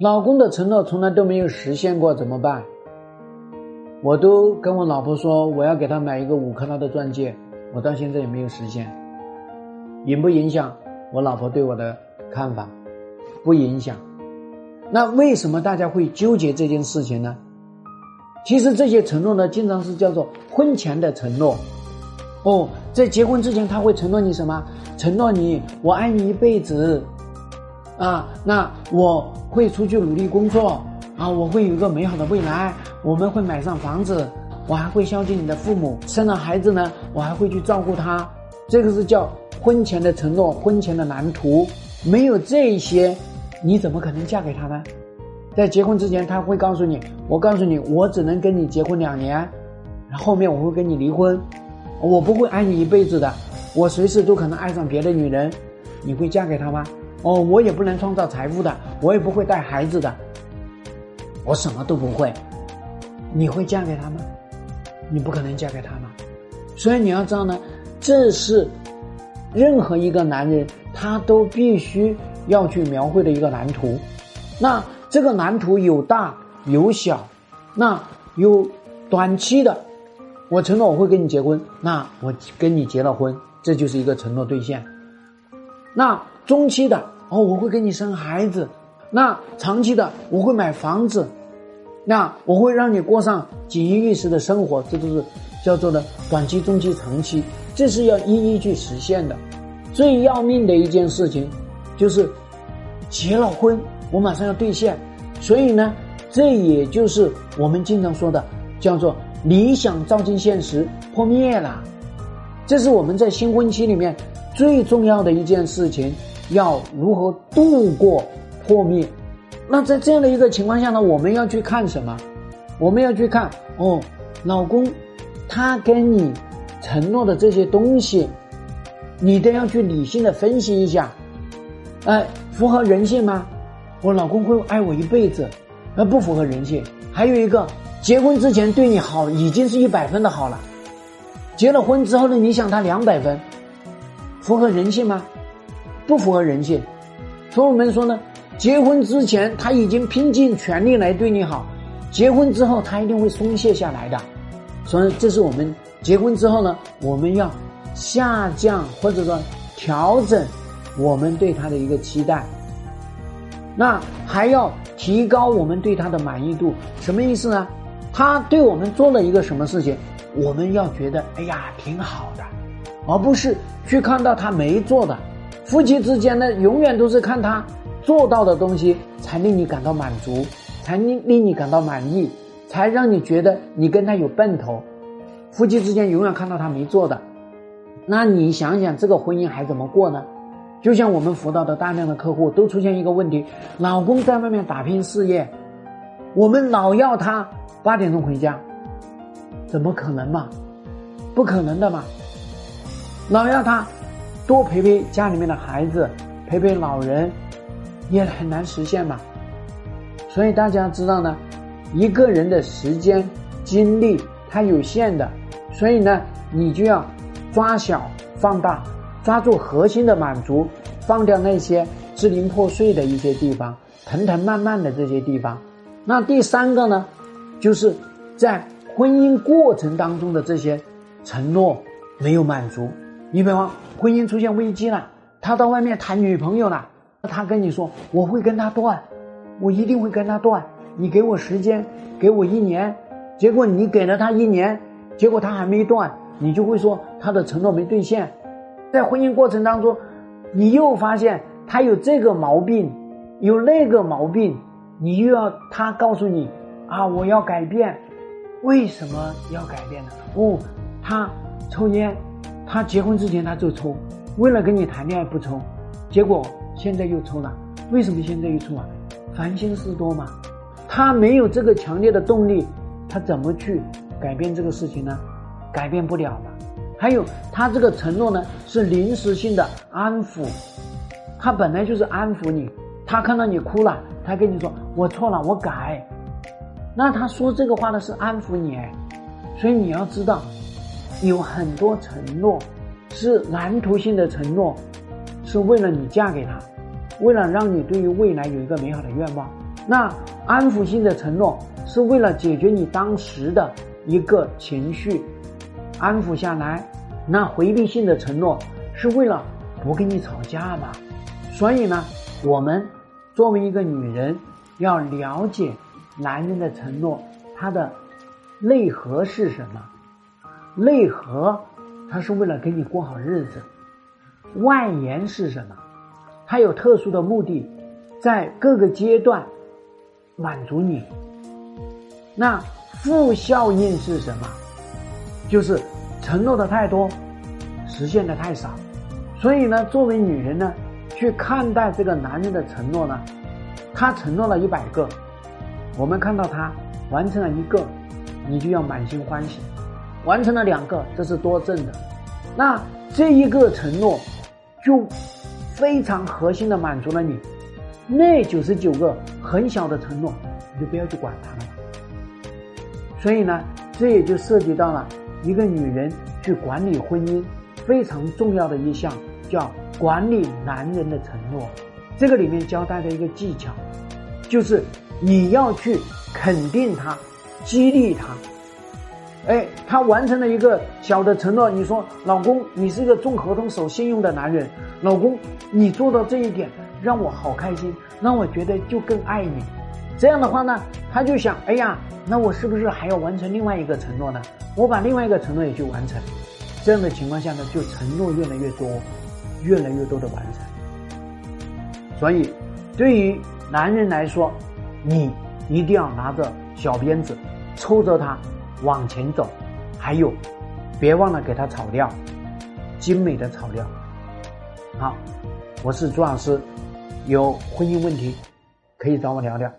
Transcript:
老公的承诺从来都没有实现过，怎么办？我都跟我老婆说我要给她买一个五克拉的钻戒，我到现在也没有实现。影不影响我老婆对我的看法？不影响。那为什么大家会纠结这件事情呢？其实这些承诺呢，经常是叫做婚前的承诺。哦，在结婚之前他会承诺你什么？承诺你我爱你一辈子。啊，那我会出去努力工作啊，我会有一个美好的未来，我们会买上房子，我还会孝敬你的父母，生了孩子呢，我还会去照顾他。这个是叫婚前的承诺，婚前的蓝图。没有这些，你怎么可能嫁给他呢？在结婚之前，他会告诉你，我告诉你，我只能跟你结婚两年，后面我会跟你离婚，我不会爱你一辈子的，我随时都可能爱上别的女人，你会嫁给他吗？哦，我也不能创造财富的，我也不会带孩子的，我什么都不会。你会嫁给他吗？你不可能嫁给他嘛。所以你要知道呢，这是任何一个男人他都必须要去描绘的一个蓝图。那这个蓝图有大有小，那有短期的，我承诺我会跟你结婚，那我跟你结了婚，这就是一个承诺兑现。那中期的。哦，我会给你生孩子，那长期的我会买房子，那我会让你过上锦衣玉食的生活，这都是叫做的短期、中期、长期，这是要一一去实现的。最要命的一件事情就是结了婚，我马上要兑现，所以呢，这也就是我们经常说的叫做理想照进现实破灭了。这是我们在新婚期里面最重要的一件事情。要如何度过破灭？那在这样的一个情况下呢？我们要去看什么？我们要去看哦，老公，他跟你承诺的这些东西，你都要去理性的分析一下。哎，符合人性吗？我老公会爱我一辈子，那不符合人性。还有一个，结婚之前对你好已经是一百分的好了，结了婚之后呢，你想他两百分，符合人性吗？不符合人性，所以我们说呢，结婚之前他已经拼尽全力来对你好，结婚之后他一定会松懈下来的。所以这是我们结婚之后呢，我们要下降或者说调整我们对他的一个期待，那还要提高我们对他的满意度。什么意思呢？他对我们做了一个什么事情，我们要觉得哎呀挺好的，而不是去看到他没做的。夫妻之间呢，永远都是看他做到的东西才令你感到满足，才令令你感到满意，才让你觉得你跟他有奔头。夫妻之间永远看到他没做的，那你想想这个婚姻还怎么过呢？就像我们辅导的大量的客户都出现一个问题：老公在外面打拼事业，我们老要他八点钟回家，怎么可能嘛？不可能的嘛！老要他。多陪陪家里面的孩子，陪陪老人，也很难实现嘛。所以大家知道呢，一个人的时间精力它有限的，所以呢，你就要抓小放大，抓住核心的满足，放掉那些支离破碎的一些地方，藤藤蔓蔓的这些地方。那第三个呢，就是在婚姻过程当中的这些承诺没有满足。你比方婚姻出现危机了，他到外面谈女朋友了，他跟你说我会跟他断，我一定会跟他断，你给我时间，给我一年，结果你给了他一年，结果他还没断，你就会说他的承诺没兑现，在婚姻过程当中，你又发现他有这个毛病，有那个毛病，你又要他告诉你啊，我要改变，为什么要改变呢？哦，他抽烟。他结婚之前他就抽，为了跟你谈恋爱不抽，结果现在又抽了。为什么现在又抽啊？烦心事多嘛。他没有这个强烈的动力，他怎么去改变这个事情呢？改变不了了。还有他这个承诺呢，是临时性的安抚，他本来就是安抚你。他看到你哭了，他跟你说我错了，我改。那他说这个话呢是安抚你，所以你要知道。有很多承诺是蓝图性的承诺，是为了你嫁给他，为了让你对于未来有一个美好的愿望。那安抚性的承诺是为了解决你当时的一个情绪，安抚下来。那回避性的承诺是为了不跟你吵架嘛？所以呢，我们作为一个女人，要了解男人的承诺，他的内核是什么？内核，他是为了给你过好日子；外延是什么？他有特殊的目的，在各个阶段。满足你，那负效应是什么？就是承诺的太多，实现的太少。所以呢，作为女人呢，去看待这个男人的承诺呢，他承诺了一百个，我们看到他完成了一个，你就要满心欢喜；完成了两个，这是多挣的。那这一个承诺，就非常核心的满足了你。那九十九个很小的承诺，你就不要去管它了。所以呢，这也就涉及到了一个女人去管理婚姻非常重要的一项，叫管理男人的承诺。这个里面教大家一个技巧，就是你要去肯定他，激励他。哎，他完成了一个小的承诺，你说：“老公，你是一个重合同、守信用的男人。”老公，你做到这一点。让我好开心，让我觉得就更爱你。这样的话呢，他就想：哎呀，那我是不是还要完成另外一个承诺呢？我把另外一个承诺也去完成。这样的情况下呢，就承诺越来越多，越来越多的完成。所以，对于男人来说，你一定要拿着小鞭子抽着它往前走。还有，别忘了给它草料，精美的草料。好，我是朱老师。有婚姻问题，可以找我聊聊。